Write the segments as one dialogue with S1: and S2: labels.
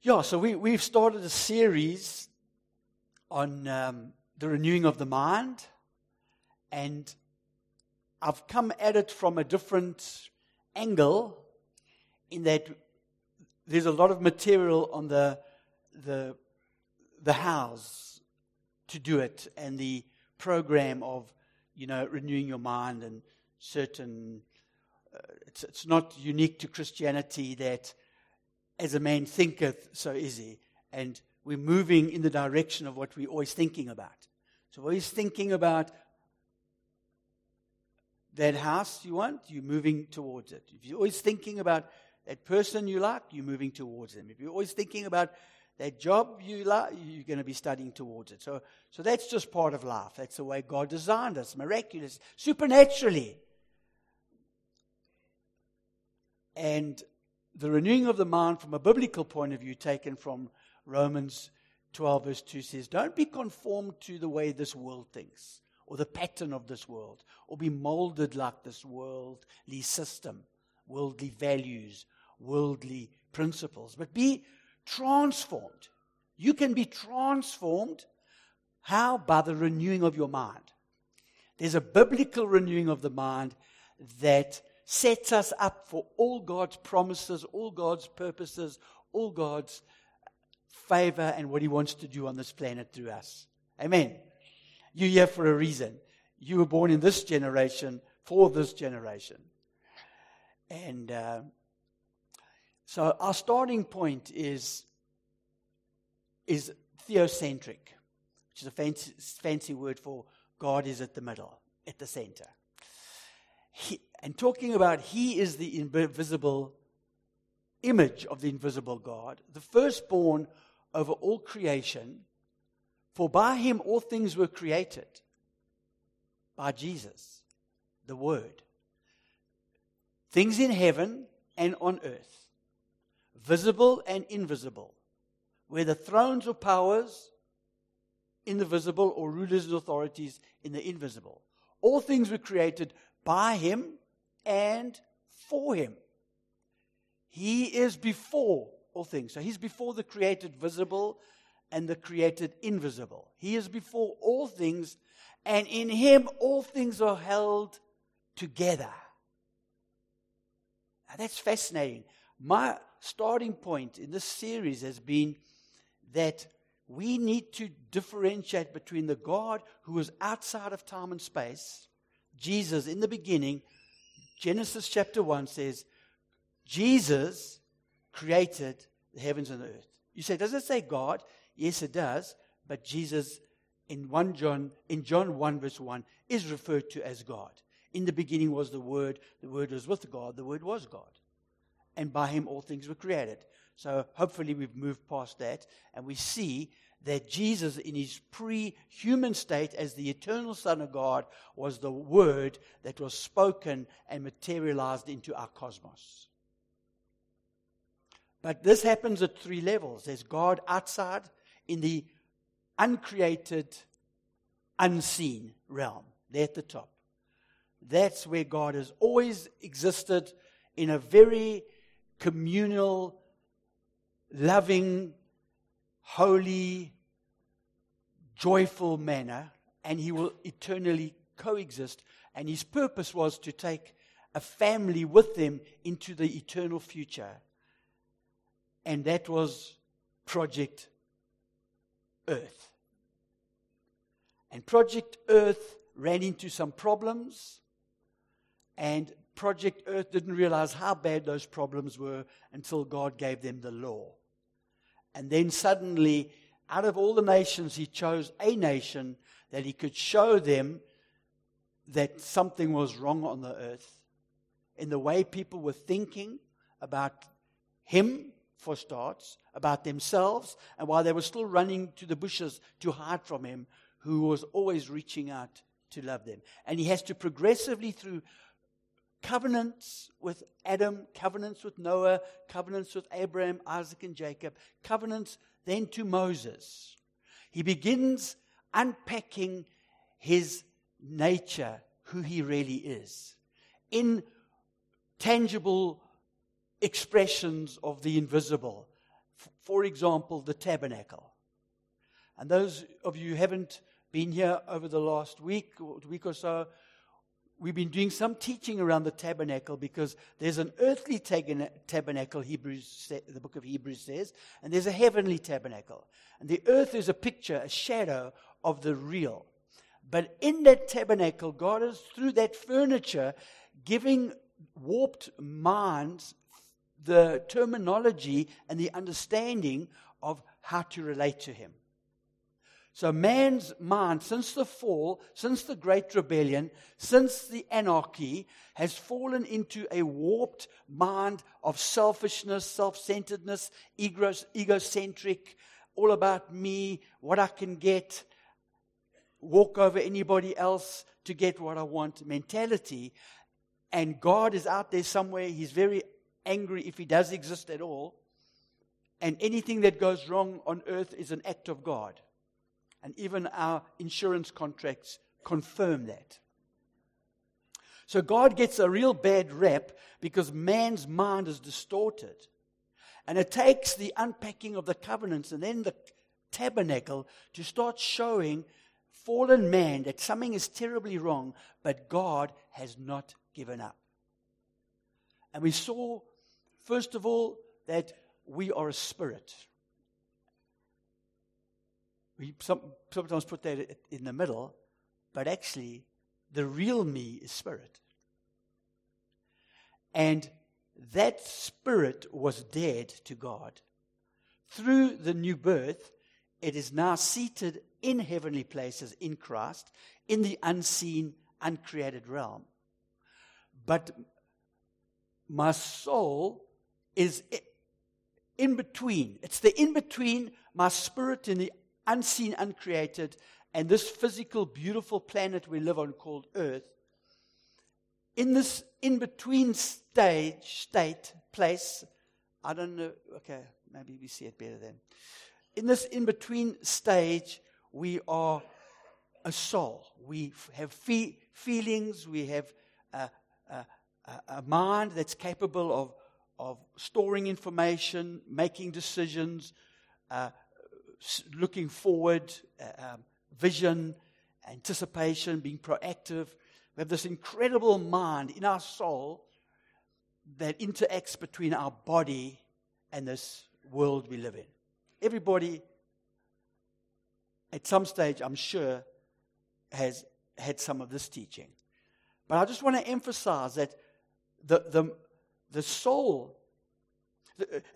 S1: Yeah, so we, we've started a series on um, the renewing of the mind, and I've come at it from a different angle in that there's a lot of material on the, the, the house to do it and the program of, you know, renewing your mind and certain. Uh, it's, it's not unique to Christianity that as a man thinketh, so is he. And we're moving in the direction of what we're always thinking about. So, always thinking about that house you want, you're moving towards it. If you're always thinking about that person you like, you're moving towards them. If you're always thinking about that job you like, you're going to be studying towards it. So, so that's just part of life. That's the way God designed us, miraculous, supernaturally. And the renewing of the mind from a biblical point of view, taken from Romans 12, verse 2, says, Don't be conformed to the way this world thinks, or the pattern of this world, or be molded like this worldly system, worldly values, worldly principles, but be transformed. You can be transformed. How? By the renewing of your mind. There's a biblical renewing of the mind that sets us up for all God's promises, all God's purposes, all God's favor and what He wants to do on this planet through us. Amen. You're here for a reason. You were born in this generation for this generation. And uh, so our starting point is, is theocentric, which is a fancy, fancy word for God is at the middle, at the center. He, and talking about He is the invisible image of the invisible God, the firstborn over all creation, for by Him all things were created. By Jesus, the Word. Things in heaven and on earth, visible and invisible, whether thrones or powers in the visible or rulers and authorities in the invisible. All things were created by him and for him. He is before all things. So he's before the created visible and the created invisible. He is before all things, and in him all things are held together. Now that's fascinating. My starting point in this series has been that we need to differentiate between the God who is outside of time and space Jesus, in the beginning, Genesis chapter 1 says, Jesus created the heavens and the earth. You say, does it say God? Yes, it does. But Jesus, in 1 John, in John 1, verse 1, is referred to as God. In the beginning was the Word, the Word was with God, the Word was God. And by him all things were created. So hopefully we've moved past that and we see that Jesus, in his pre human state as the eternal Son of God, was the Word that was spoken and materialized into our cosmos. But this happens at three levels there's God outside in the uncreated, unseen realm, there at the top. That's where God has always existed in a very communal, loving, holy, joyful manner, and he will eternally coexist. And his purpose was to take a family with them into the eternal future. And that was Project Earth. And Project Earth ran into some problems, and Project Earth didn't realize how bad those problems were until God gave them the law. And then suddenly, out of all the nations, he chose a nation that he could show them that something was wrong on the earth in the way people were thinking about him, for starts, about themselves, and while they were still running to the bushes to hide from him, who was always reaching out to love them. And he has to progressively, through covenants with Adam, covenants with Noah, covenants with Abraham, Isaac, and Jacob, covenants then to Moses. He begins unpacking his nature, who he really is, in tangible expressions of the invisible for example, the tabernacle. And those of you who haven't been here over the last week or week or so, we've been doing some teaching around the tabernacle because there's an earthly tabernacle, Hebrews, the book of Hebrews says, and there's a heavenly tabernacle. And the earth is a picture, a shadow of the real. But in that tabernacle, God is, through that furniture, giving warped minds the terminology and the understanding of how to relate to Him. So, man's mind, since the fall, since the great rebellion, since the anarchy, has fallen into a warped mind of selfishness, self centeredness, egocentric, all about me, what I can get, walk over anybody else to get what I want mentality. And God is out there somewhere. He's very angry if He does exist at all. And anything that goes wrong on earth is an act of God. And even our insurance contracts confirm that. So God gets a real bad rap because man's mind is distorted. And it takes the unpacking of the covenants and then the tabernacle to start showing fallen man that something is terribly wrong, but God has not given up. And we saw, first of all, that we are a spirit. We some, sometimes put that in the middle, but actually, the real me is spirit. And that spirit was dead to God. Through the new birth, it is now seated in heavenly places in Christ, in the unseen, uncreated realm. But my soul is in between. It's the in between my spirit in the unseen, uncreated, and this physical, beautiful planet we live on called Earth, in this in between stage, state, place, I don't know, okay, maybe we see it better then. In this in between stage, we are a soul. We have fe- feelings, we have a, a, a mind that's capable of, of storing information, making decisions, uh, looking forward, uh, um, vision, anticipation, being proactive. We have this incredible mind in our soul that interacts between our body and this world we live in. Everybody, at some stage, I'm sure, has had some of this teaching. But I just want to emphasize that the, the, the soul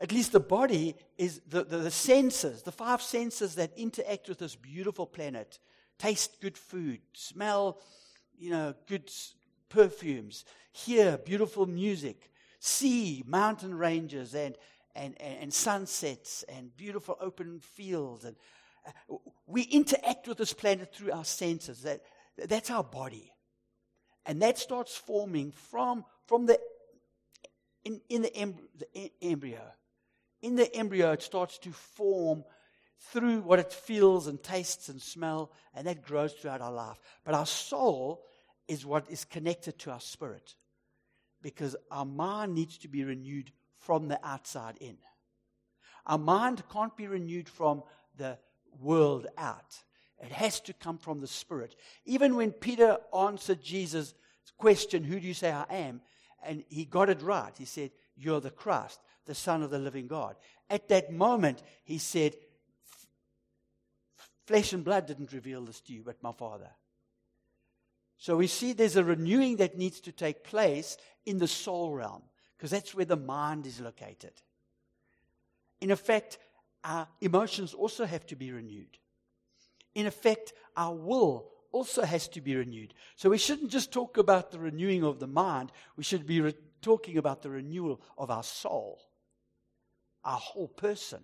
S1: at least the body is the, the, the, senses, the five senses that interact with this beautiful planet. Taste good food, smell, you know, good perfumes, hear beautiful music, see mountain ranges and, and, and, sunsets and beautiful open fields. And uh, we interact with this planet through our senses. That, that's our body. And that starts forming from, from the in, in the, the embryo. In the embryo, it starts to form through what it feels and tastes and smell, and that grows throughout our life. But our soul is what is connected to our spirit because our mind needs to be renewed from the outside in. Our mind can't be renewed from the world out. It has to come from the spirit. Even when Peter answered Jesus' question, Who do you say I am? And he got it right. He said, You're the Christ, the Son of the living God. At that moment, he said, Flesh and blood didn't reveal this to you, but my Father. So we see there's a renewing that needs to take place in the soul realm, because that's where the mind is located. In effect, our emotions also have to be renewed. In effect, our will also has to be renewed. So we shouldn't just talk about the renewing of the mind, we should be re- talking about the renewal of our soul, our whole person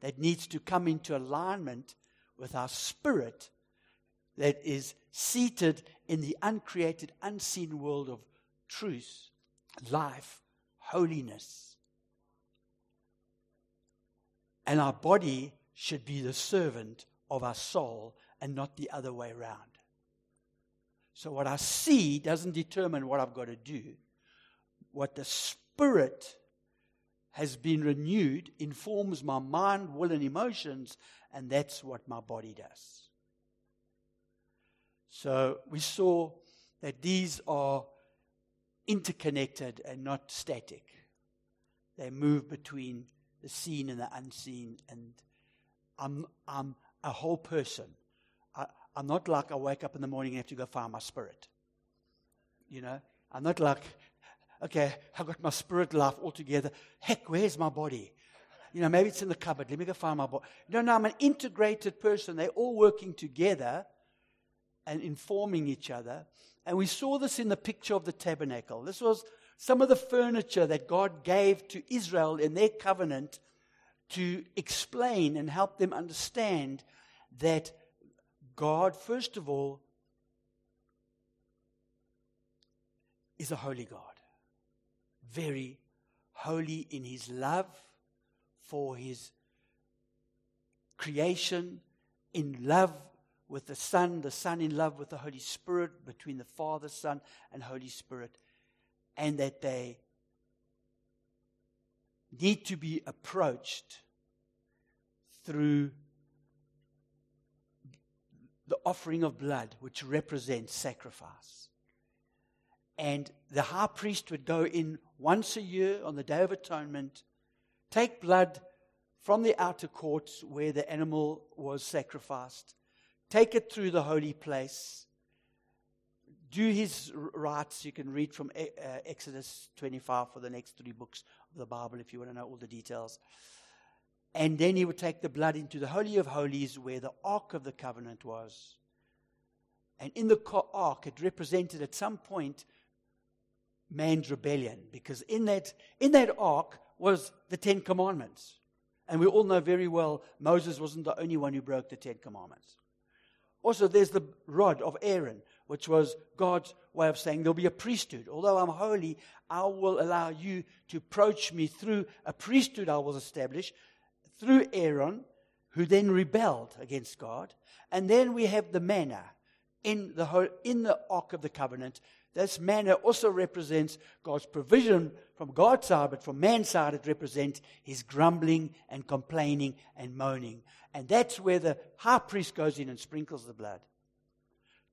S1: that needs to come into alignment with our spirit that is seated in the uncreated, unseen world of truth, life, holiness. And our body should be the servant of our soul and not the other way around. So, what I see doesn't determine what I've got to do. What the Spirit has been renewed informs my mind, will, and emotions, and that's what my body does. So we saw that these are interconnected and not static. They move between the seen and the unseen, and I'm, I'm a whole person. I'm not like I wake up in the morning and have to go find my spirit. You know, I'm not like, okay, I've got my spirit life all together. Heck, where's my body? You know, maybe it's in the cupboard. Let me go find my body. No, no, I'm an integrated person. They're all working together and informing each other. And we saw this in the picture of the tabernacle. This was some of the furniture that God gave to Israel in their covenant to explain and help them understand that God, first of all, is a holy God. Very holy in his love for his creation, in love with the Son, the Son in love with the Holy Spirit, between the Father, Son, and Holy Spirit, and that they need to be approached through the offering of blood, which represents sacrifice. And the high priest would go in once a year on the Day of Atonement, take blood from the outer courts where the animal was sacrificed, take it through the holy place, do his rites. You can read from uh, Exodus 25 for the next three books of the Bible if you want to know all the details. And then he would take the blood into the Holy of Holies where the Ark of the Covenant was. And in the Ark, it represented at some point man's rebellion because in that, in that Ark was the Ten Commandments. And we all know very well Moses wasn't the only one who broke the Ten Commandments. Also, there's the rod of Aaron, which was God's way of saying there'll be a priesthood. Although I'm holy, I will allow you to approach me through a priesthood I will establish through Aaron, who then rebelled against God. And then we have the manna in the, in the Ark of the Covenant. This manna also represents God's provision from God's side, but from man's side, it represents his grumbling and complaining and moaning. And that's where the high priest goes in and sprinkles the blood.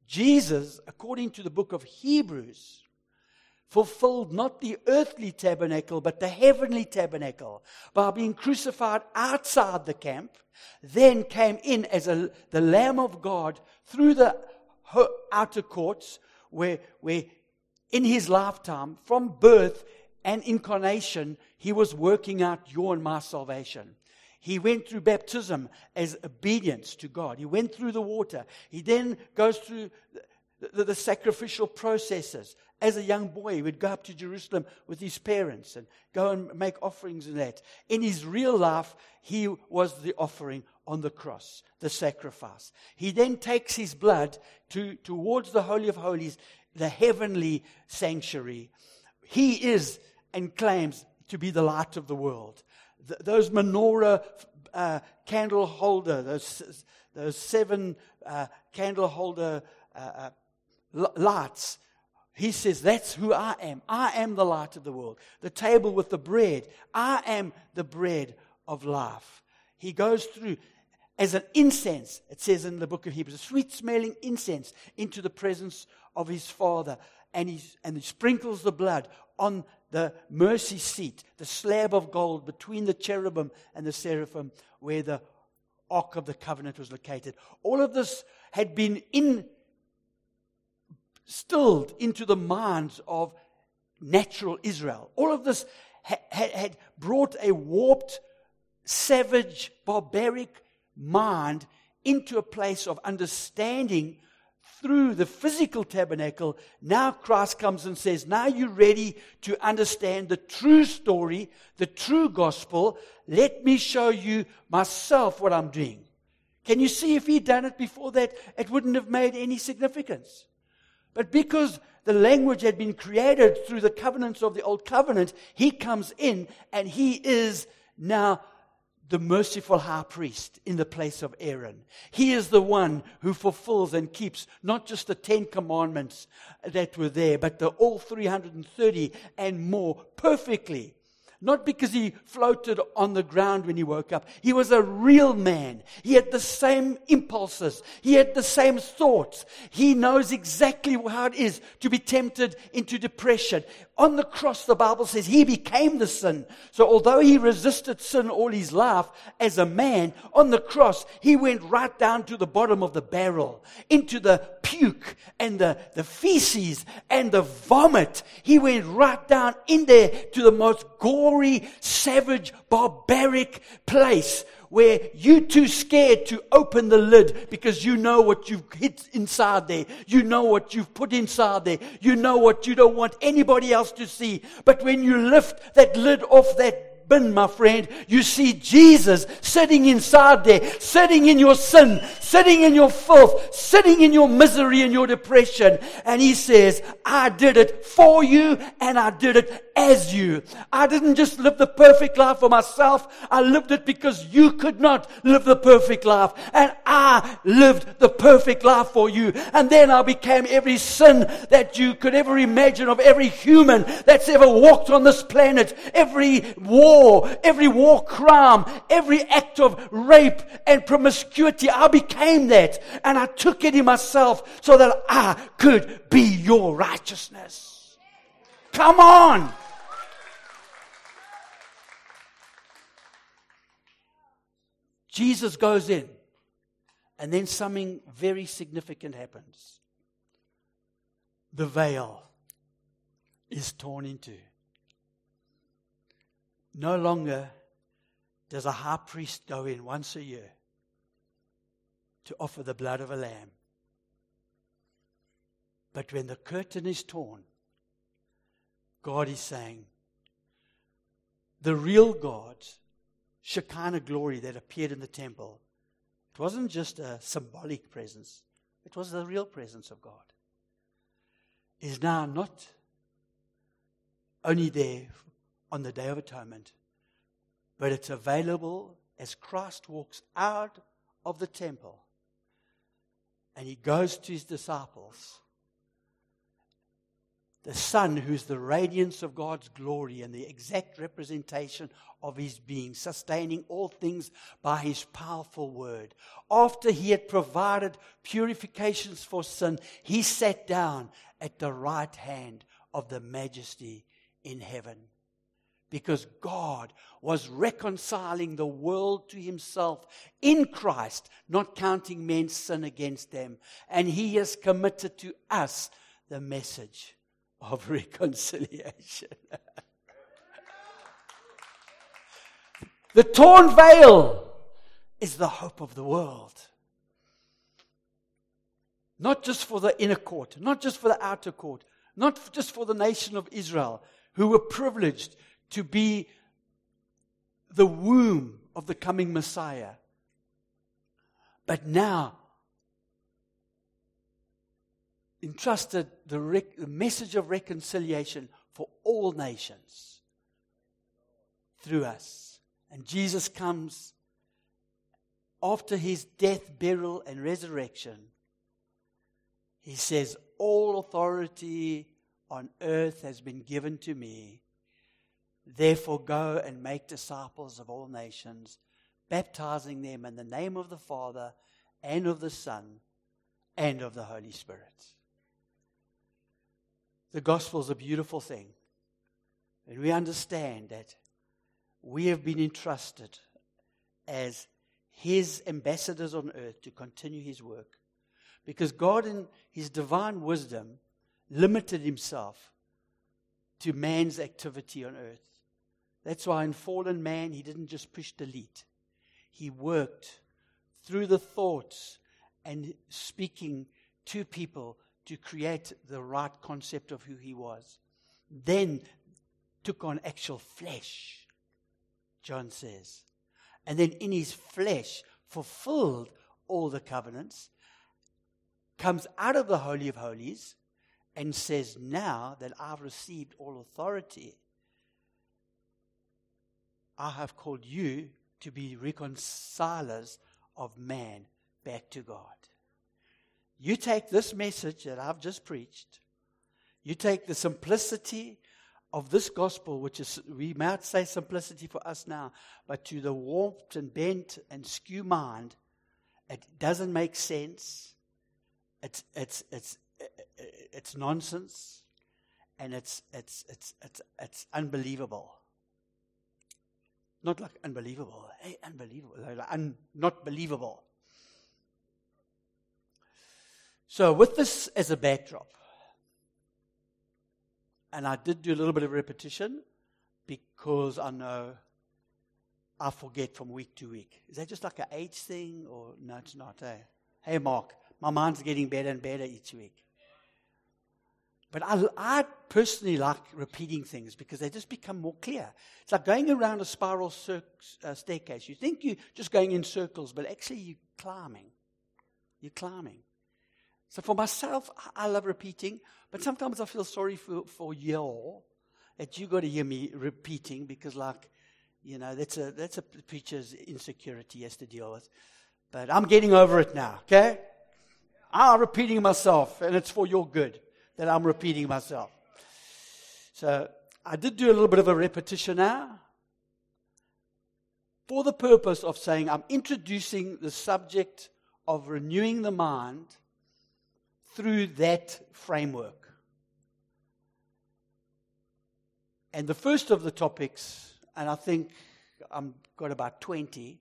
S1: Jesus, according to the book of Hebrews, fulfilled not the earthly tabernacle, but the heavenly tabernacle by being crucified outside the camp, then came in as a, the Lamb of God through the outer courts, where, where in his lifetime, from birth and incarnation, he was working out your and my salvation. He went through baptism as obedience to God. He went through the water. He then goes through the, the, the sacrificial processes as a young boy, he would go up to Jerusalem with his parents and go and make offerings and that. In his real life, he was the offering on the cross, the sacrifice. He then takes his blood to, towards the Holy of Holies, the heavenly sanctuary. He is and claims to be the light of the world. Th- those menorah uh, candle holder, those, those seven uh, candle holder uh, uh lights he says, That's who I am. I am the light of the world. The table with the bread. I am the bread of life. He goes through as an incense, it says in the book of Hebrews, a sweet smelling incense into the presence of his Father. And, and he sprinkles the blood on the mercy seat, the slab of gold between the cherubim and the seraphim, where the Ark of the Covenant was located. All of this had been in instilled into the minds of natural Israel. All of this ha- had brought a warped, savage, barbaric mind into a place of understanding through the physical tabernacle. Now Christ comes and says, Now you're ready to understand the true story, the true gospel. Let me show you myself what I'm doing. Can you see if he'd done it before that, it wouldn't have made any significance? But because the language had been created through the covenants of the old covenant, he comes in and he is now the merciful high priest in the place of Aaron. He is the one who fulfills and keeps not just the 10 commandments that were there, but the all 330 and more perfectly. Not because he floated on the ground when he woke up. He was a real man. He had the same impulses. He had the same thoughts. He knows exactly how it is to be tempted into depression. On the cross, the Bible says he became the sin. So although he resisted sin all his life as a man, on the cross, he went right down to the bottom of the barrel, into the puke and the, the feces and the vomit. He went right down in there to the most gory, savage, barbaric place where you're too scared to open the lid because you know what you've hit inside there. You know what you've put inside there. You know what you don't want anybody else to see. But when you lift that lid off bin, my friend, you see Jesus sitting inside there, sitting in your sin, sitting in your filth, sitting in your misery and your depression. And he says, I did it for you and I did it as you. I didn't just live the perfect life for myself. I lived it because you could not live the perfect life. And I lived the perfect life for you. And then I became every sin that you could ever imagine of every human that's ever walked on this planet, every war war, every war crime, every act of rape and promiscuity. I became that and I took it in myself so that I could be your righteousness. Come on. Jesus goes in, and then something very significant happens. The veil is torn in two. No longer does a high priest go in once a year to offer the blood of a lamb. But when the curtain is torn, God is saying, the real God, Shekinah glory that appeared in the temple, it wasn't just a symbolic presence, it was the real presence of God, is now not only there on the Day of Atonement, but it's available as Christ walks out of the temple and he goes to his disciples. The Son, who's the radiance of God's glory and the exact representation of his being, sustaining all things by his powerful word. After he had provided purifications for sin, he sat down at the right hand of the majesty in heaven because God was reconciling the world to himself in Christ, not counting men's sin against them. And he has committed to us the message of reconciliation. the torn veil is the hope of the world. Not just for the inner court, not just for the outer court, not just for the nation of Israel, who were privileged to be the womb of the coming Messiah. But now, entrusted the, rec- the message of reconciliation for all nations through us. And Jesus comes after his death, burial, and resurrection. He says, All authority on earth has been given to me. Therefore, go and make disciples of all nations, baptizing them in the name of the Father and of the Son and of the Holy Spirit. The gospel is a beautiful thing. And we understand that we have been entrusted as His ambassadors on earth to continue His work. Because God, in His divine wisdom, limited Himself to man's activity on earth. That's why in fallen man, he didn't just push delete. He worked through the thoughts and speaking to people to create the right concept of who he was. Then took on actual flesh, John says. And then in his flesh fulfilled all the covenants, comes out of the Holy of Holies and says, Now that I've received all authority, I have called you to be reconcilers of man back to God. You take this message that I've just preached, you take the simplicity of this gospel, which is, we might say simplicity for us now, but to the warped and bent and skew mind, it doesn't make sense. It's, it's, it's, it's nonsense and it's, it's, it's, it's, it's unbelievable. Not like unbelievable. Hey, unbelievable. Like un, not believable. So, with this as a backdrop, and I did do a little bit of repetition because I know I forget from week to week. Is that just like an age thing, or no, it's not? Eh? Hey, Mark, my mind's getting better and better each week. But I, I, personally like repeating things because they just become more clear. It's like going around a spiral cir- uh, staircase. You think you're just going in circles, but actually you're climbing. You're climbing. So for myself, I love repeating, but sometimes I feel sorry for, for y'all that you got to hear me repeating because, like, you know, that's a, that's a preacher's insecurity he has to deal with. But I'm getting over it now, okay? I'm repeating myself, and it's for your good that I'm repeating myself. So I did do a little bit of a repetition now for the purpose of saying I'm introducing the subject of renewing the mind through that framework. And the first of the topics, and I think I've got about 20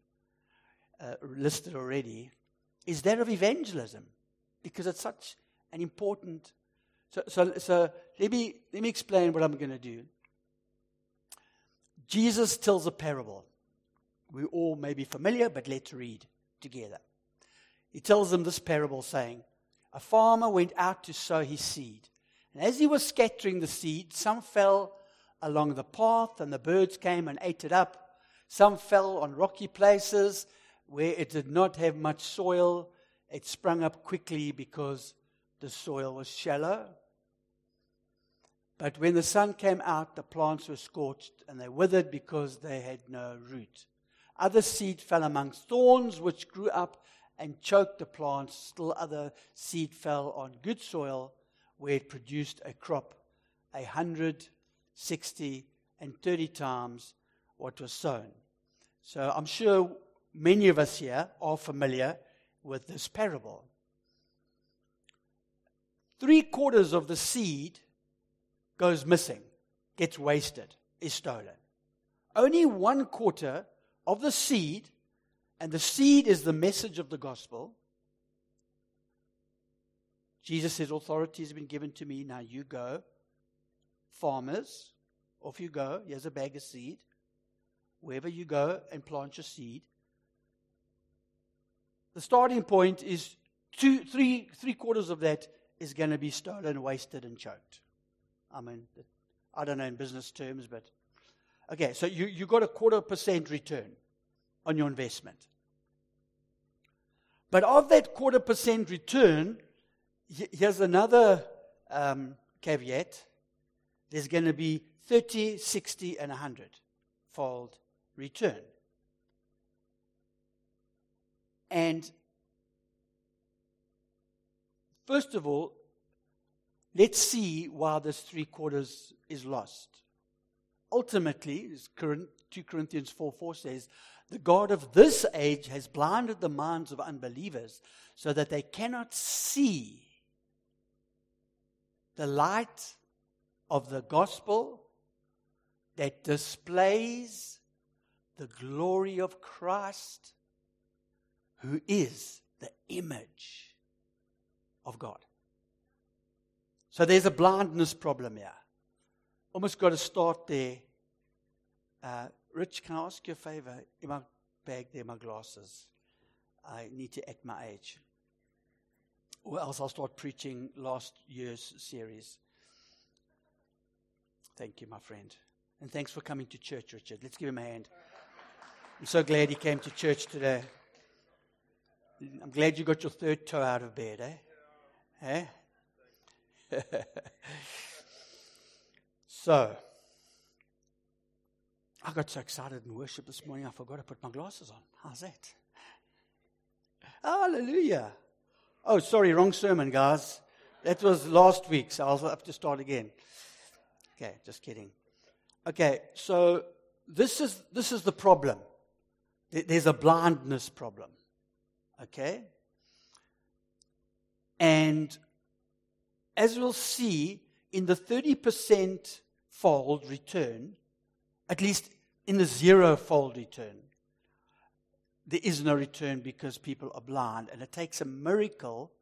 S1: uh, listed already, is that of evangelism, because it's such an important so, so, so let, me, let me explain what I'm going to do. Jesus tells a parable. We all may be familiar, but let's read together. He tells them this parable, saying, A farmer went out to sow his seed. And as he was scattering the seed, some fell along the path, and the birds came and ate it up. Some fell on rocky places where it did not have much soil. It sprung up quickly because the soil was shallow. But when the sun came out, the plants were scorched and they withered because they had no root. Other seed fell amongst thorns, which grew up and choked the plants. Still other seed fell on good soil, where it produced a crop a hundred, sixty, and thirty times what was sown. So I'm sure many of us here are familiar with this parable. Three quarters of the seed goes missing, gets wasted, is stolen. Only one quarter of the seed, and the seed is the message of the gospel. Jesus says, Authority has been given to me. Now you go. Farmers, off you go. Here's a bag of seed. Wherever you go and plant your seed. The starting point is two, three, three quarters of that is going to be stolen, wasted, and choked. I mean, I don't know in business terms, but okay, so you, you got a quarter percent return on your investment. But of that quarter percent return, here's another um, caveat there's going to be 30, 60, and 100 fold return. And first of all, Let's see why this three quarters is lost. Ultimately, as 2 Corinthians 4 4 says, the God of this age has blinded the minds of unbelievers so that they cannot see the light of the gospel that displays the glory of Christ, who is the image of God. So there's a blindness problem here. Almost got to start there. Uh, Rich, can I ask you a favor? In my bag there, my glasses. I need to act my age. Or else I'll start preaching last year's series. Thank you, my friend. And thanks for coming to church, Richard. Let's give him a hand. I'm so glad he came to church today. I'm glad you got your third toe out of bed, eh? Eh? so, I got so excited in worship this morning, I forgot to put my glasses on. How's that? Hallelujah. Oh, sorry, wrong sermon, guys. That was last week, so I'll have to start again. Okay, just kidding. Okay, so this is this is the problem. There's a blindness problem. Okay? And as we'll see, in the 30% fold return, at least in the zero fold return, there is no return because people are blind. And it takes a miracle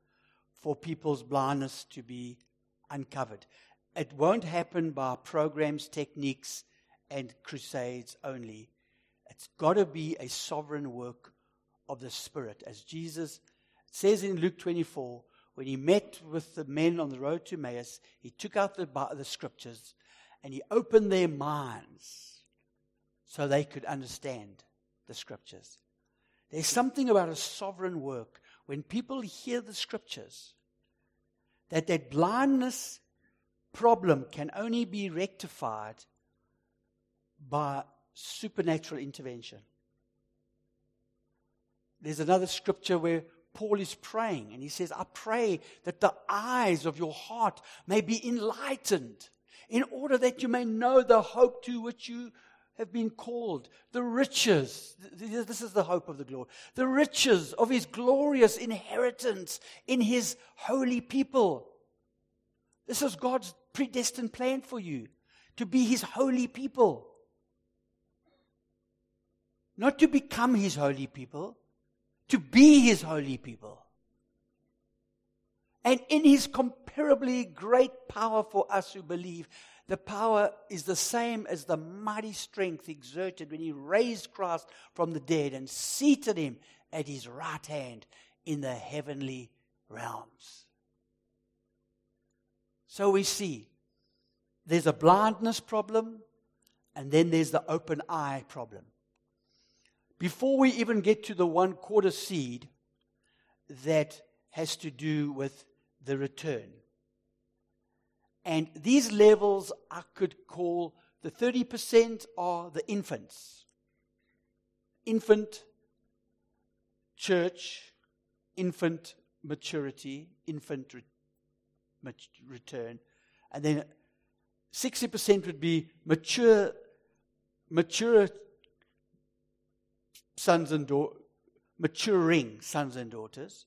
S1: for people's blindness to be uncovered. It won't happen by programs, techniques, and crusades only. It's got to be a sovereign work of the Spirit. As Jesus says in Luke 24, when he met with the men on the road to Emmaus, he took out the, the scriptures and he opened their minds so they could understand the scriptures. There's something about a sovereign work when people hear the scriptures that that blindness problem can only be rectified by supernatural intervention. There's another scripture where Paul is praying and he says, I pray that the eyes of your heart may be enlightened in order that you may know the hope to which you have been called, the riches. This is the hope of the glory. The riches of his glorious inheritance in his holy people. This is God's predestined plan for you to be his holy people. Not to become his holy people, to be his holy people. And in his comparably great power for us who believe, the power is the same as the mighty strength exerted when he raised Christ from the dead and seated him at his right hand in the heavenly realms. So we see there's a blindness problem, and then there's the open eye problem. Before we even get to the one quarter seed that has to do with the return. And these levels I could call the 30% are the infants. Infant church, infant maturity, infant re- return. And then 60% would be mature, mature sons and daughters, maturing sons and daughters.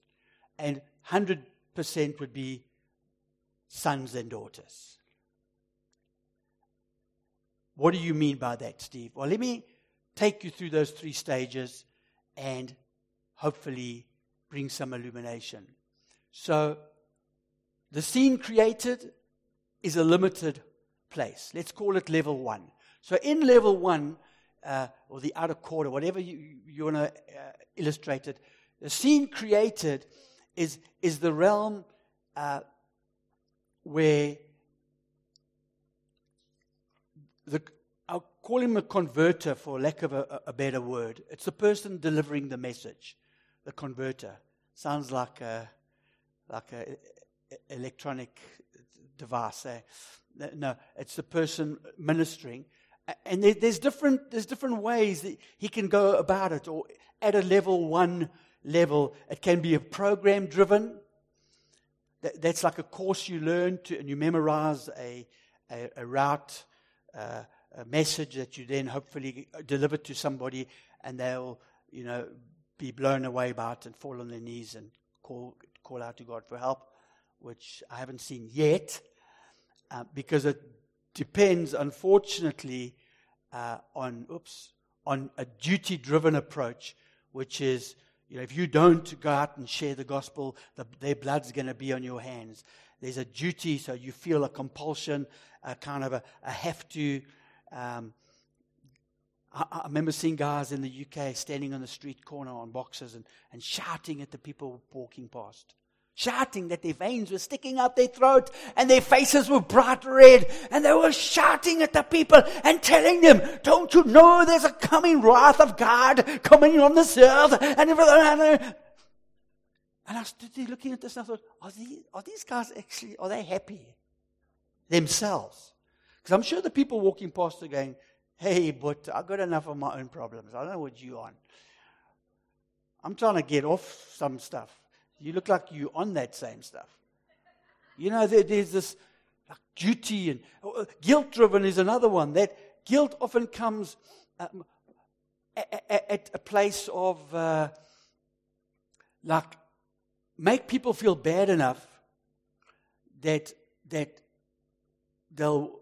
S1: And 100% would be sons and daughters. What do you mean by that, Steve? Well, let me take you through those three stages and hopefully bring some illumination. So, the seen created is a limited place. Let's call it level one. So, in level one, uh, or the outer court or whatever you, you want to uh, illustrate it, the seen created is, is the realm uh, where the, I'll call him a converter for lack of a, a better word. It's the person delivering the message, the converter. Sounds like a, like a electronic device. Eh? No, it's the person ministering. And there's different, there's different ways that he can go about it, or at a level one level, it can be a program driven. that's like a course you learn to, and you memorize a, a, a route, uh, a message that you then hopefully deliver to somebody, and they'll, you know, be blown away by it and fall on their knees and call, call out to God for help, which I haven't seen yet, uh, because it depends, unfortunately, uh, on oops on a duty-driven approach, which is you know if you don't go out and share the gospel, the, their blood's going to be on your hands. There's a duty, so you feel a compulsion, a kind of a, a have to. Um, I, I, remember seeing guys in the UK standing on the street corner on boxes and, and shouting at the people walking past shouting that their veins were sticking out their throat and their faces were bright red and they were shouting at the people and telling them, don't you know there's a coming wrath of God coming on this earth and. And I stood there looking at this and I thought, are these, are these guys actually, are they happy themselves? Because I'm sure the people walking past are going, hey, but I've got enough of my own problems. I don't know what you're on. I'm trying to get off some stuff. You look like you're on that same stuff. You know, there, there's this, like duty and uh, guilt driven is another one. That guilt often comes um, at, at, a place of uh, like make people feel bad enough that that they'll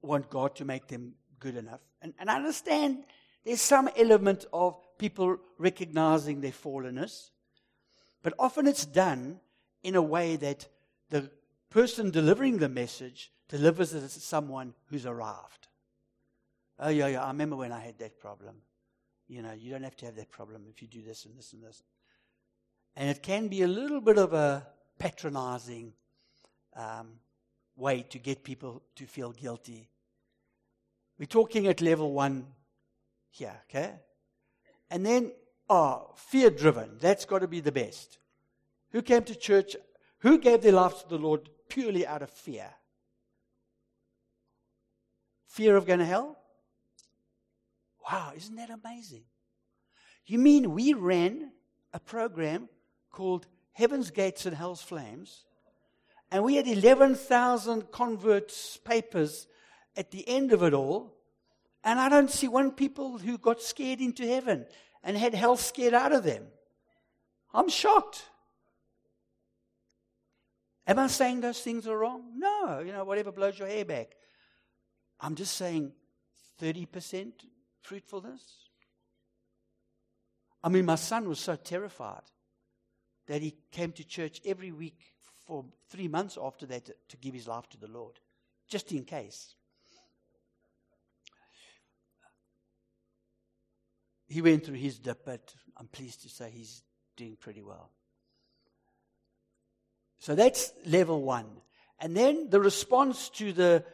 S1: want God to make them good enough. And, and I understand there's some element of people recognizing their fallenness, but often it's done in a way that the person delivering the message delivers it as someone who's arrived. Oh, yeah, yeah, I remember when I had that problem. You know, you don't have to have that problem if you do this and this and this. And it can be a little bit of a patronizing um, way to get people to feel guilty. We're talking at level one here, okay? And then, oh, fear driven. That's got to be the best. Who came to church? Who gave their lives to the Lord purely out of fear? Fear of going to hell? Wow, isn't that amazing? You mean we ran a program called Heaven's Gates and Hell's Flames and we had 11,000 converts papers at the end of it all. And I don't see one people who got scared into heaven and had hell scared out of them. I'm shocked. Am I saying those things are wrong? No, you know, whatever blows your hair back. I'm just saying 30% fruitfulness. I mean, my son was so terrified that he came to church every week for three months after that to, to give his life to the Lord, just in case. He went through his dip, but I'm pleased to say he's doing pretty well. So that's level one. And then the response to the,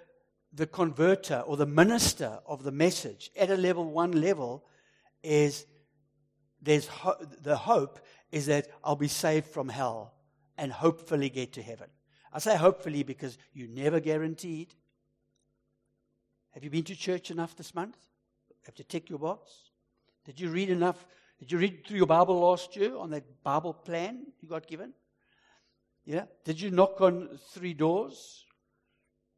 S1: the converter or the minister of the message at a level one level is there's ho- the hope is that I'll be saved from hell and hopefully get to heaven. I say hopefully because you're never guaranteed. Have you been to church enough this month? Have to tick your box? Did you read enough? Did you read through your Bible last year on that Bible plan you got given? Yeah. Did you knock on three doors?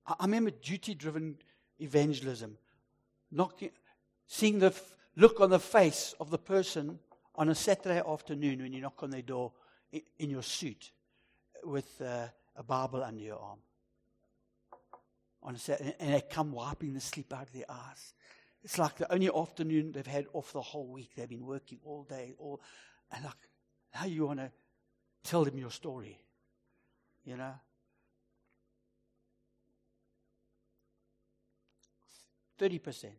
S1: I, I remember duty driven evangelism. Knocking, seeing the f- look on the face of the person on a Saturday afternoon when you knock on their door in, in your suit with uh, a Bible under your arm. On a Saturday, and they come wiping the sleep out of their eyes. It's like the only afternoon they've had off the whole week. They've been working all day, all, and like, how you want to tell them your story, you know? Thirty percent.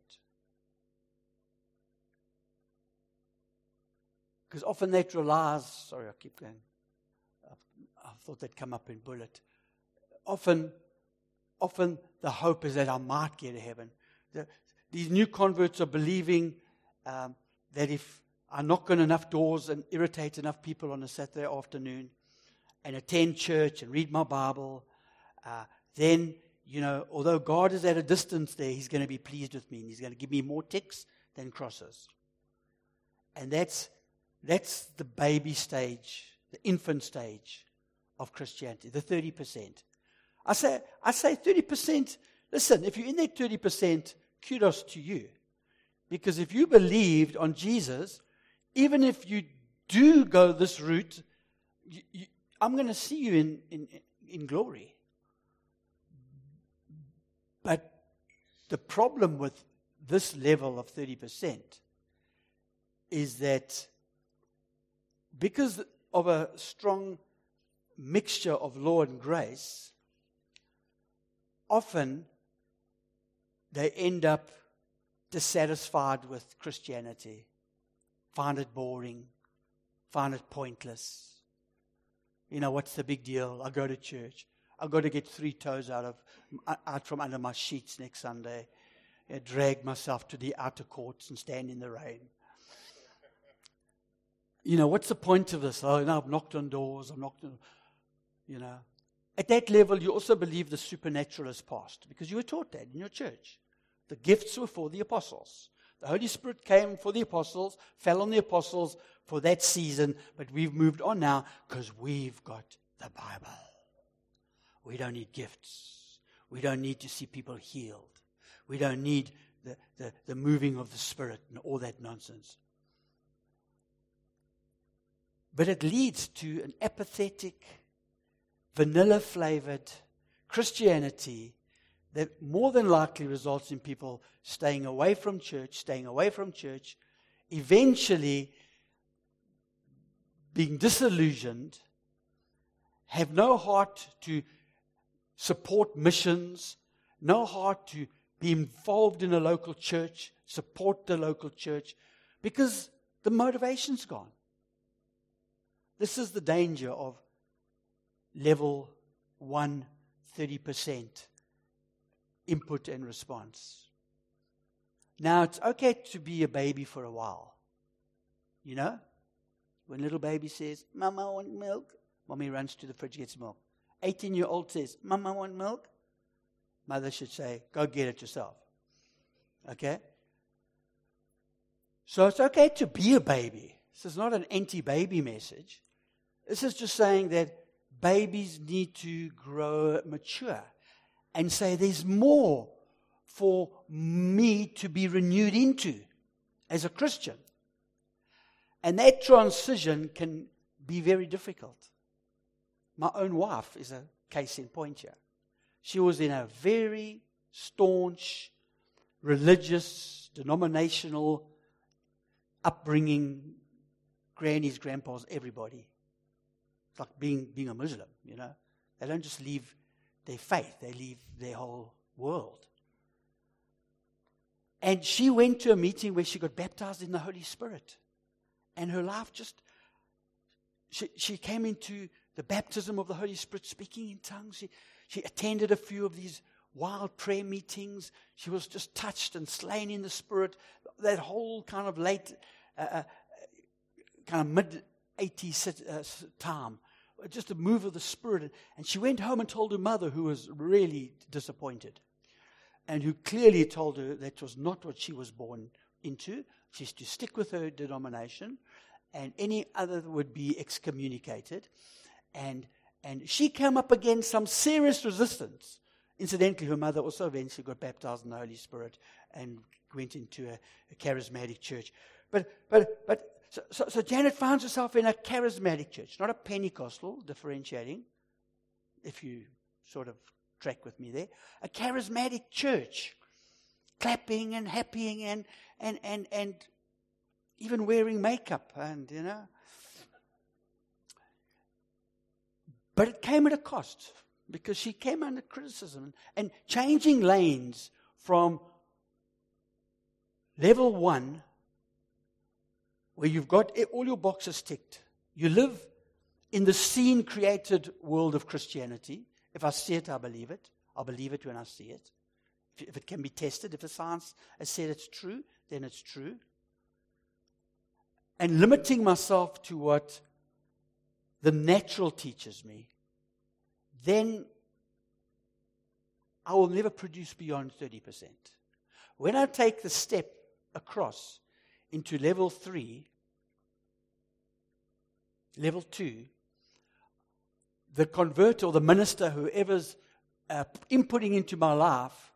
S1: Because often that relies. Sorry, I keep going. I thought they'd come up in bullet. Often, often the hope is that I might get to heaven. The, these new converts are believing um, that if I knock on enough doors and irritate enough people on a Saturday afternoon and attend church and read my Bible, uh, then, you know, although God is at a distance there, He's going to be pleased with me and He's going to give me more ticks than crosses. And that's, that's the baby stage, the infant stage of Christianity, the 30%. I say, I say 30%. Listen, if you're in that 30%, kudos to you. Because if you believed on Jesus, even if you do go this route, you, you, I'm going to see you in, in, in glory. But the problem with this level of 30% is that because of a strong mixture of law and grace, often they end up dissatisfied with Christianity, find it boring, find it pointless. You know, what's the big deal? I go to church. I've got to get three toes out of out from under my sheets next Sunday. I drag myself to the outer courts and stand in the rain. You know, what's the point of this? Oh, now I've knocked on doors. I've knocked on. You know, at that level, you also believe the supernatural is past because you were taught that in your church. The gifts were for the apostles. The Holy Spirit came for the apostles, fell on the apostles for that season, but we've moved on now because we've got the Bible. We don't need gifts. We don't need to see people healed. We don't need the, the, the moving of the Spirit and all that nonsense. But it leads to an apathetic, vanilla flavored Christianity that more than likely results in people staying away from church, staying away from church, eventually being disillusioned, have no heart to support missions, no heart to be involved in a local church, support the local church, because the motivation's gone. This is the danger of level one, 30% input and response. Now, it's okay to be a baby for a while. You know? When little baby says, Mama, I want milk, mommy runs to the fridge, gets milk. 18 year old says, Mama, I want milk. Mother should say, Go get it yourself. Okay? So it's okay to be a baby. This is not an anti baby message. This is just saying that babies need to grow mature and say, There's more for me to be renewed into as a Christian. And that transition can be very difficult. My own wife is a case in point here. She was in a very staunch, religious, denominational upbringing, grannies, grandpas, everybody. It's like being, being a Muslim, you know. They don't just leave their faith, they leave their whole world. And she went to a meeting where she got baptized in the Holy Spirit. And her life just, she, she came into the baptism of the Holy Spirit, speaking in tongues. She, she attended a few of these wild prayer meetings. She was just touched and slain in the Spirit. That whole kind of late, uh, uh kind of mid 80s uh, time just a move of the Spirit. And she went home and told her mother, who was really disappointed, and who clearly told her that was not what she was born into. She's to stick with her denomination, and any other would be excommunicated. And, and she came up against some serious resistance. Incidentally, her mother also eventually got baptized in the Holy Spirit and went into a, a charismatic church. But, but, but so, so, so Janet finds herself in a charismatic church, not a Pentecostal, differentiating, if you sort of track with me there. A charismatic church, clapping and happying and, and, and, and even wearing makeup and, you know. But it came at a cost because she came under criticism and changing lanes from level one where you've got all your boxes ticked. You live in the seen created world of Christianity. If I see it, I believe it. I'll believe it when I see it. If it can be tested, if the science has said it's true, then it's true. And limiting myself to what the natural teaches me, then I will never produce beyond 30%. When I take the step across into level three, Level two, the converter or the minister, whoever's uh, inputting into my life,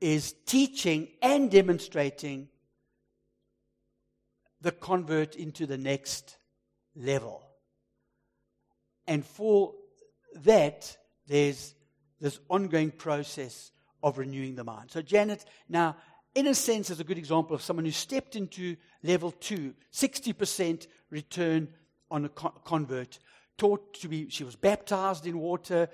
S1: is teaching and demonstrating the convert into the next level. And for that, there's this ongoing process of renewing the mind. So, Janet, now, in a sense, is a good example of someone who stepped into level two, 60% return on a convert, taught to be, she was baptized in water,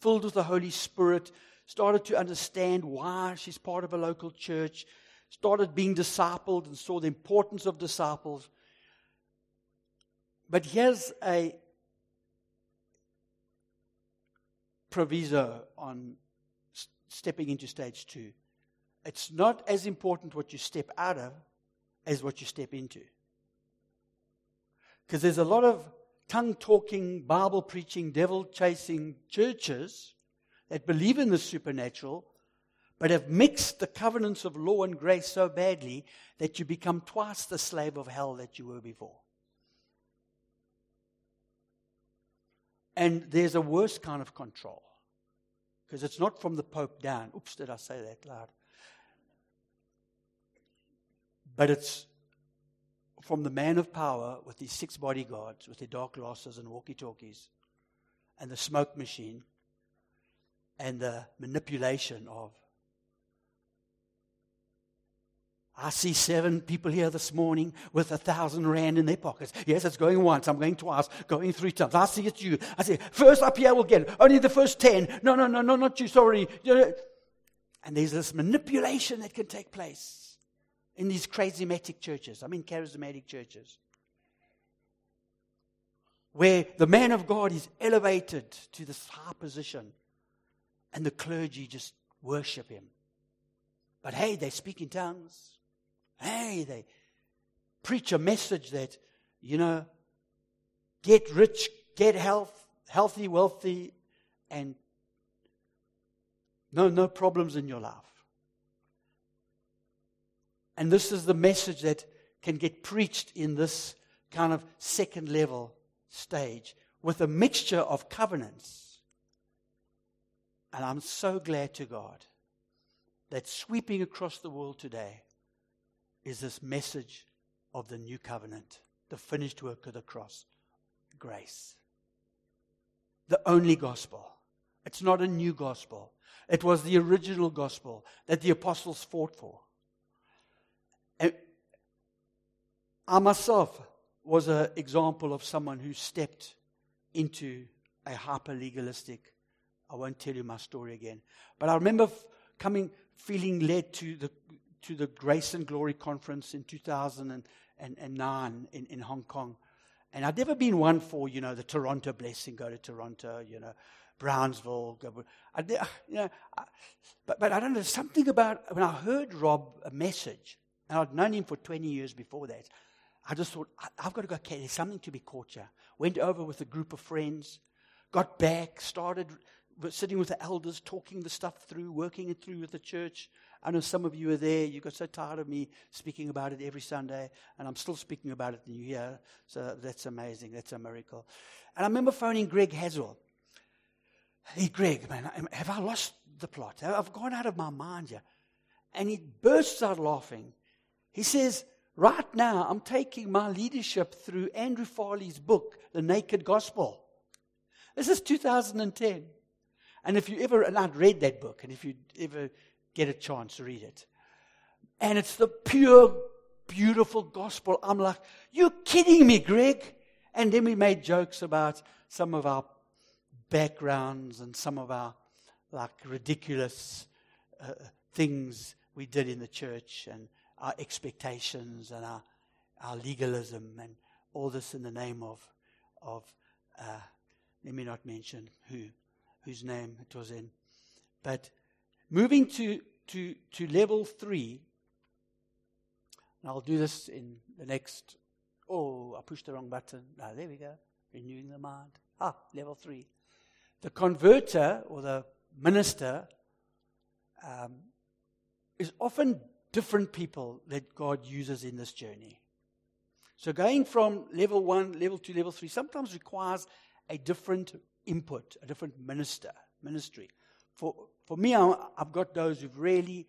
S1: filled with the Holy Spirit, started to understand why she's part of a local church, started being discipled and saw the importance of disciples. But here's a proviso on stepping into stage two. It's not as important what you step out of as what you step into. Because there's a lot of tongue talking, Bible preaching, devil chasing churches that believe in the supernatural, but have mixed the covenants of law and grace so badly that you become twice the slave of hell that you were before. And there's a worse kind of control because it's not from the Pope down. Oops, did I say that loud? But it's from the man of power with his six bodyguards, with their dark glasses and walkie talkies, and the smoke machine, and the manipulation of. I see seven people here this morning with a thousand rand in their pockets. Yes, it's going once. I'm going twice, going three times. I see it's you. I say, first up here we'll get. Only the first ten. No, no, no, no, not you. Sorry. And there's this manipulation that can take place in these charismatic churches. I mean, charismatic churches. Where the man of God is elevated to this high position and the clergy just worship him. But hey, they speak in tongues. Hey, they preach a message that, you know, get rich, get health, healthy, wealthy, and no, no problems in your life. And this is the message that can get preached in this kind of second level stage with a mixture of covenants. And I'm so glad to God that sweeping across the world today is this message of the new covenant, the finished work of the cross, grace. The only gospel. It's not a new gospel. It was the original gospel that the apostles fought for. And I myself was an example of someone who stepped into a hyper legalistic. I won't tell you my story again. But I remember coming, feeling led to the, to the Grace and Glory Conference in 2009 in, in Hong Kong. And I'd never been one for, you know, the Toronto blessing, go to Toronto, you know, Brownsville. Go, I, you know, I, but, but I don't know, something about when I heard Rob a message, and I'd known him for 20 years before that, I just thought, I, have got to go, okay, there's something to be caught here. Went over with a group of friends, got back, started sitting with the elders, talking the stuff through, working it through with the church. I know some of you are there. You got so tired of me speaking about it every Sunday, and I'm still speaking about it in you here. So that's amazing. That's a miracle. And I remember phoning Greg Haswell. Hey, Greg, man, have I lost the plot? I've gone out of my mind here. And he bursts out laughing. He says, Right now, I'm taking my leadership through Andrew Farley's book, The Naked Gospel. This is 2010. And if you ever, and I'd read that book, and if you ever get a chance to read it, and it's the pure, beautiful gospel, I'm like, you're kidding me, Greg. And then we made jokes about some of our backgrounds and some of our like ridiculous uh, things we did in the church and our expectations and our, our legalism and all this in the name of, of uh, let me not mention who whose name it was in. But moving to, to, to level three, and I'll do this in the next. Oh, I pushed the wrong button. Ah, there we go. Renewing the mind. Ah, level three. The converter or the minister um, is often different people that God uses in this journey. So going from level one, level two, level three sometimes requires a different input, a different minister, ministry. For, for me, I, have got those who've really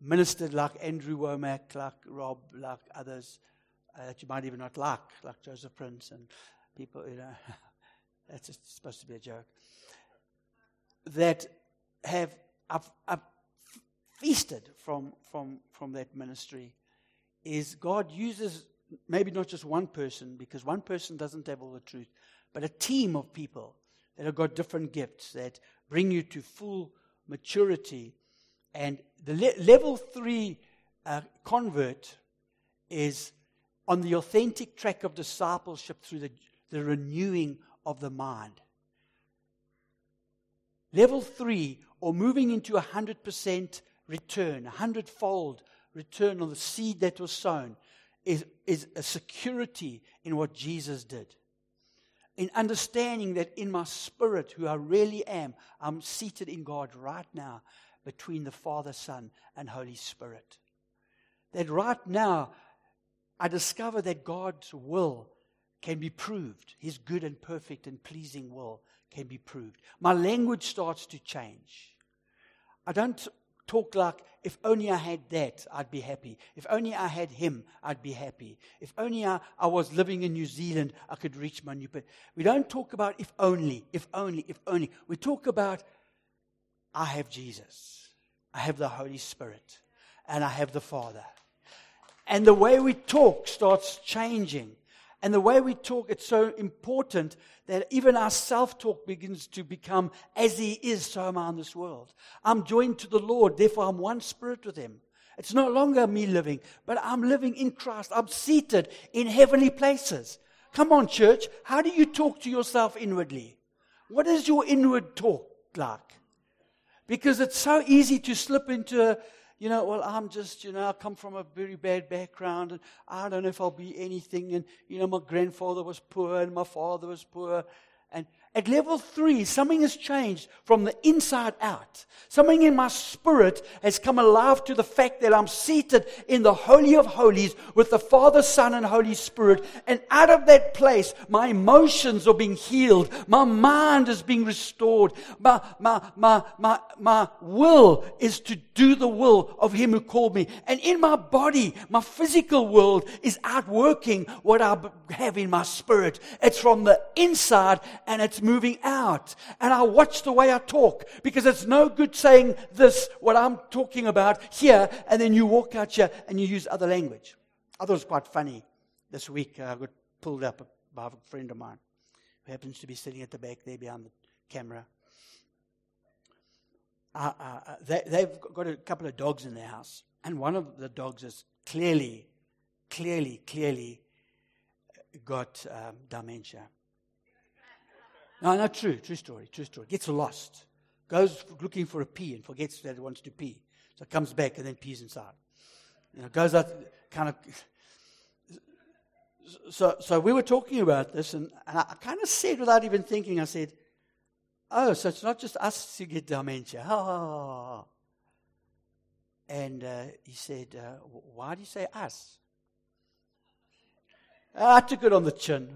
S1: ministered like Andrew Wommack, like Rob, like others uh, that you might even not like, like Joseph Prince and people, you know. that's supposed to be a joke. That have I've, I've feasted from, from, from that ministry is God uses maybe not just one person, because one person doesn't have all the truth, but a team of people that have got different gifts that bring you to full maturity. And the le- level three uh, convert is on the authentic track of discipleship through the, the renewing of the mind. Level three, or moving into a 100% return, a hundredfold return on the seed that was sown, is, is a security in what Jesus did in understanding that in my spirit, who I really am, I'm seated in God right now between the Father, Son, and Holy Spirit. That right now, I discover that God's will can be proved. His good and perfect and pleasing will can be proved. My language starts to change. I don't talk like, if only I had that, I'd be happy. If only I had him, I'd be happy. If only I, I was living in New Zealand, I could reach my new. We don't talk about if only, if only, if only. We talk about, I have Jesus. I have the Holy Spirit. And I have the Father. And the way we talk starts changing. And the way we talk, it's so important that even our self talk begins to become as He is, so am I in this world. I'm joined to the Lord, therefore I'm one spirit with Him. It's no longer me living, but I'm living in Christ. I'm seated in heavenly places. Come on, church. How do you talk to yourself inwardly? What is your inward talk like? Because it's so easy to slip into a, you know, well, I'm just, you know, I come from a very bad background and I don't know if I'll be anything. And, you know, my grandfather was poor and my father was poor. And, at level three, something has changed from the inside out. Something in my spirit has come alive to the fact that I'm seated in the Holy of Holies with the Father, Son, and Holy Spirit. And out of that place, my emotions are being healed. My mind is being restored. My, my, my, my, my will is to do the will of Him who called me. And in my body, my physical world is outworking what I have in my spirit. It's from the inside and it's moving out. And I watch the way I talk because it's no good saying this, what I'm talking about here, and then you walk out here and you use other language. I thought it was quite funny this week. I got pulled up by a friend of mine who happens to be sitting at the back there behind the camera. Uh, uh, uh they, they've got a couple of dogs in their house, and one of the dogs is clearly, clearly, clearly got um, dementia. No, not true. True story. True story. Gets lost. Goes looking for a pee and forgets that he wants to pee. So comes back and then pees inside. You know, goes out, kind of. So, so we were talking about this, and, and I kind of said without even thinking, I said, Oh, so it's not just us who get dementia. And uh, he said, uh, Why do you say us? I took it on the chin.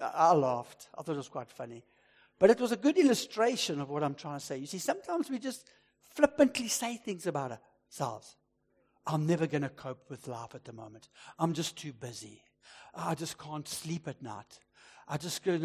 S1: I laughed. I thought it was quite funny. But it was a good illustration of what I'm trying to say. You see, sometimes we just flippantly say things about ourselves. I'm never going to cope with life at the moment. I'm just too busy. I just can't sleep at night. I just go.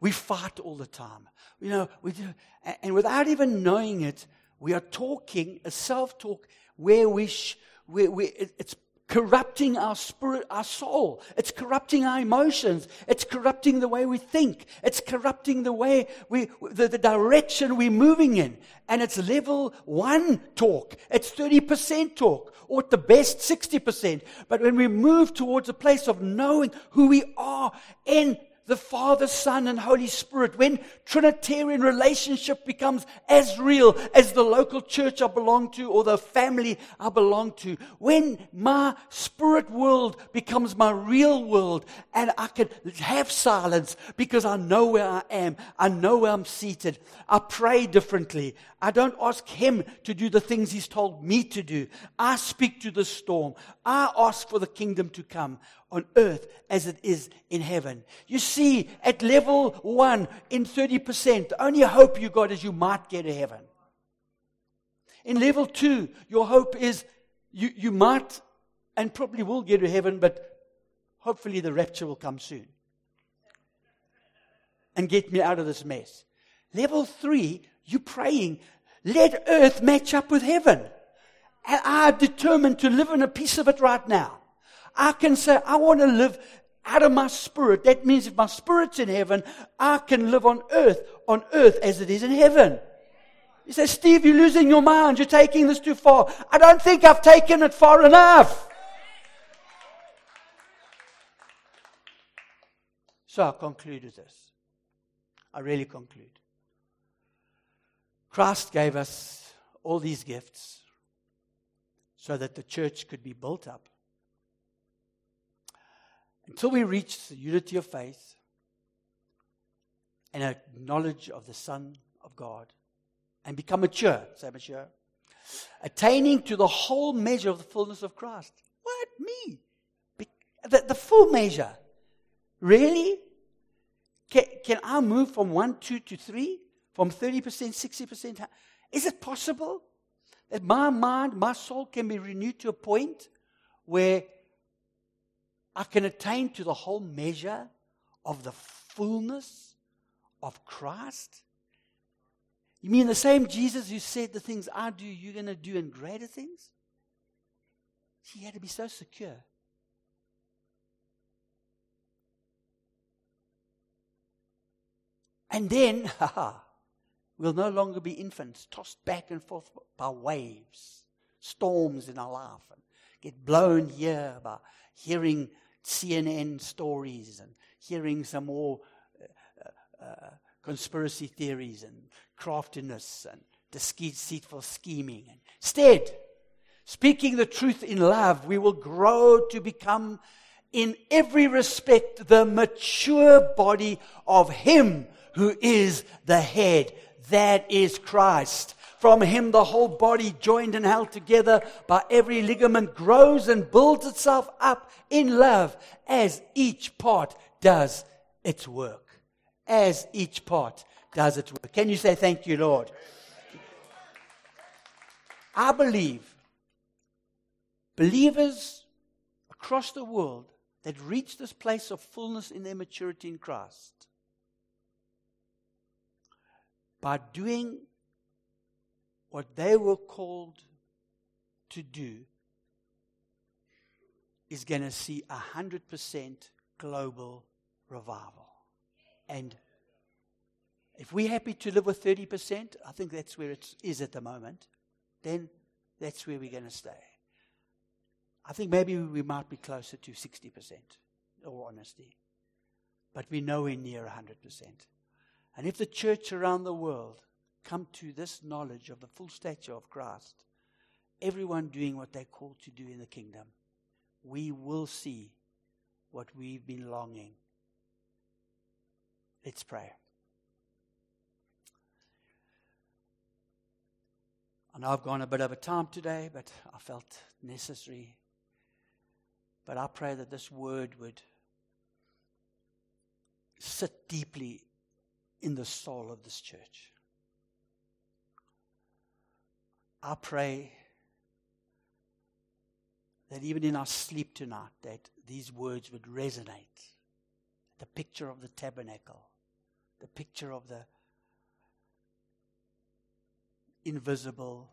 S1: We fight all the time. You know, we do. And without even knowing it, we are talking a self talk where we, sh- where, where it's corrupting our spirit, our soul. It's corrupting our emotions. It's corrupting the way we think. It's corrupting the way we, the, the direction we're moving in. And it's level one talk. It's 30% talk, or at the best 60%. But when we move towards a place of knowing who we are in the Father, Son, and Holy Spirit, when Trinitarian relationship becomes as real as the local church I belong to or the family I belong to, when my spirit world becomes my real world and I can have silence because I know where I am, I know where I'm seated, I pray differently. I don't ask Him to do the things He's told me to do. I speak to the storm. I ask for the kingdom to come on earth as it is in heaven. You see, at level one, in 30%, the only hope you got is you might get to heaven. In level two, your hope is you, you might and probably will get to heaven, but hopefully the rapture will come soon and get me out of this mess. Level three, you praying, let earth match up with heaven. And I'm determined to live in a piece of it right now. I can say, I want to live out of my spirit. That means if my spirit's in heaven, I can live on earth, on earth as it is in heaven. You say, Steve, you're losing your mind. You're taking this too far. I don't think I've taken it far enough. So I conclude with this. I really conclude. Christ gave us all these gifts so that the church could be built up until we reach the unity of faith and a knowledge of the Son of God and become mature, say mature, attaining to the whole measure of the fullness of Christ. What? Me? The, the full measure. Really? Can, can I move from 1, 2 to 3? From 30%, 60%? Is it possible? That my mind, my soul can be renewed to a point where I can attain to the whole measure of the fullness of Christ? You mean the same Jesus who said the things I do, you're going to do and greater things? He had to be so secure. And then, haha, we'll no longer be infants tossed back and forth by waves, storms in our life, and get blown here by hearing CNN stories and hearing some more uh, uh, conspiracy theories and craftiness and deceitful scheming. Instead, speaking the truth in love, we will grow to become, in every respect, the mature body of Him who is the head. That is Christ. From him, the whole body, joined and held together by every ligament, grows and builds itself up in love as each part does its work. As each part does its work. Can you say, Thank you, Lord? I believe believers across the world that reach this place of fullness in their maturity in Christ by doing what they were called to do is going to see a 100% global revival. And if we're happy to live with 30%, I think that's where it is at the moment, then that's where we're going to stay. I think maybe we might be closer to 60%, in all honesty. But we're nowhere near 100%. And if the church around the world come to this knowledge of the full stature of Christ, everyone doing what they're called to do in the kingdom, we will see what we've been longing. Let's pray. I know I've gone a bit over time today, but I felt necessary. But I pray that this word would sit deeply in the soul of this church. I pray that even in our sleep tonight, that these words would resonate. The picture of the tabernacle, the picture of the invisible,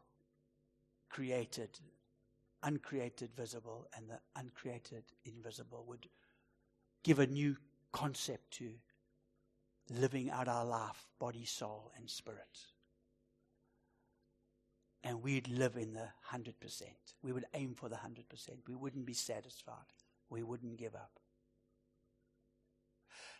S1: created, uncreated, visible, and the uncreated, invisible would give a new concept to living out our life, body, soul, and spirit and we'd live in the 100%. We would aim for the 100%. We wouldn't be satisfied. We wouldn't give up.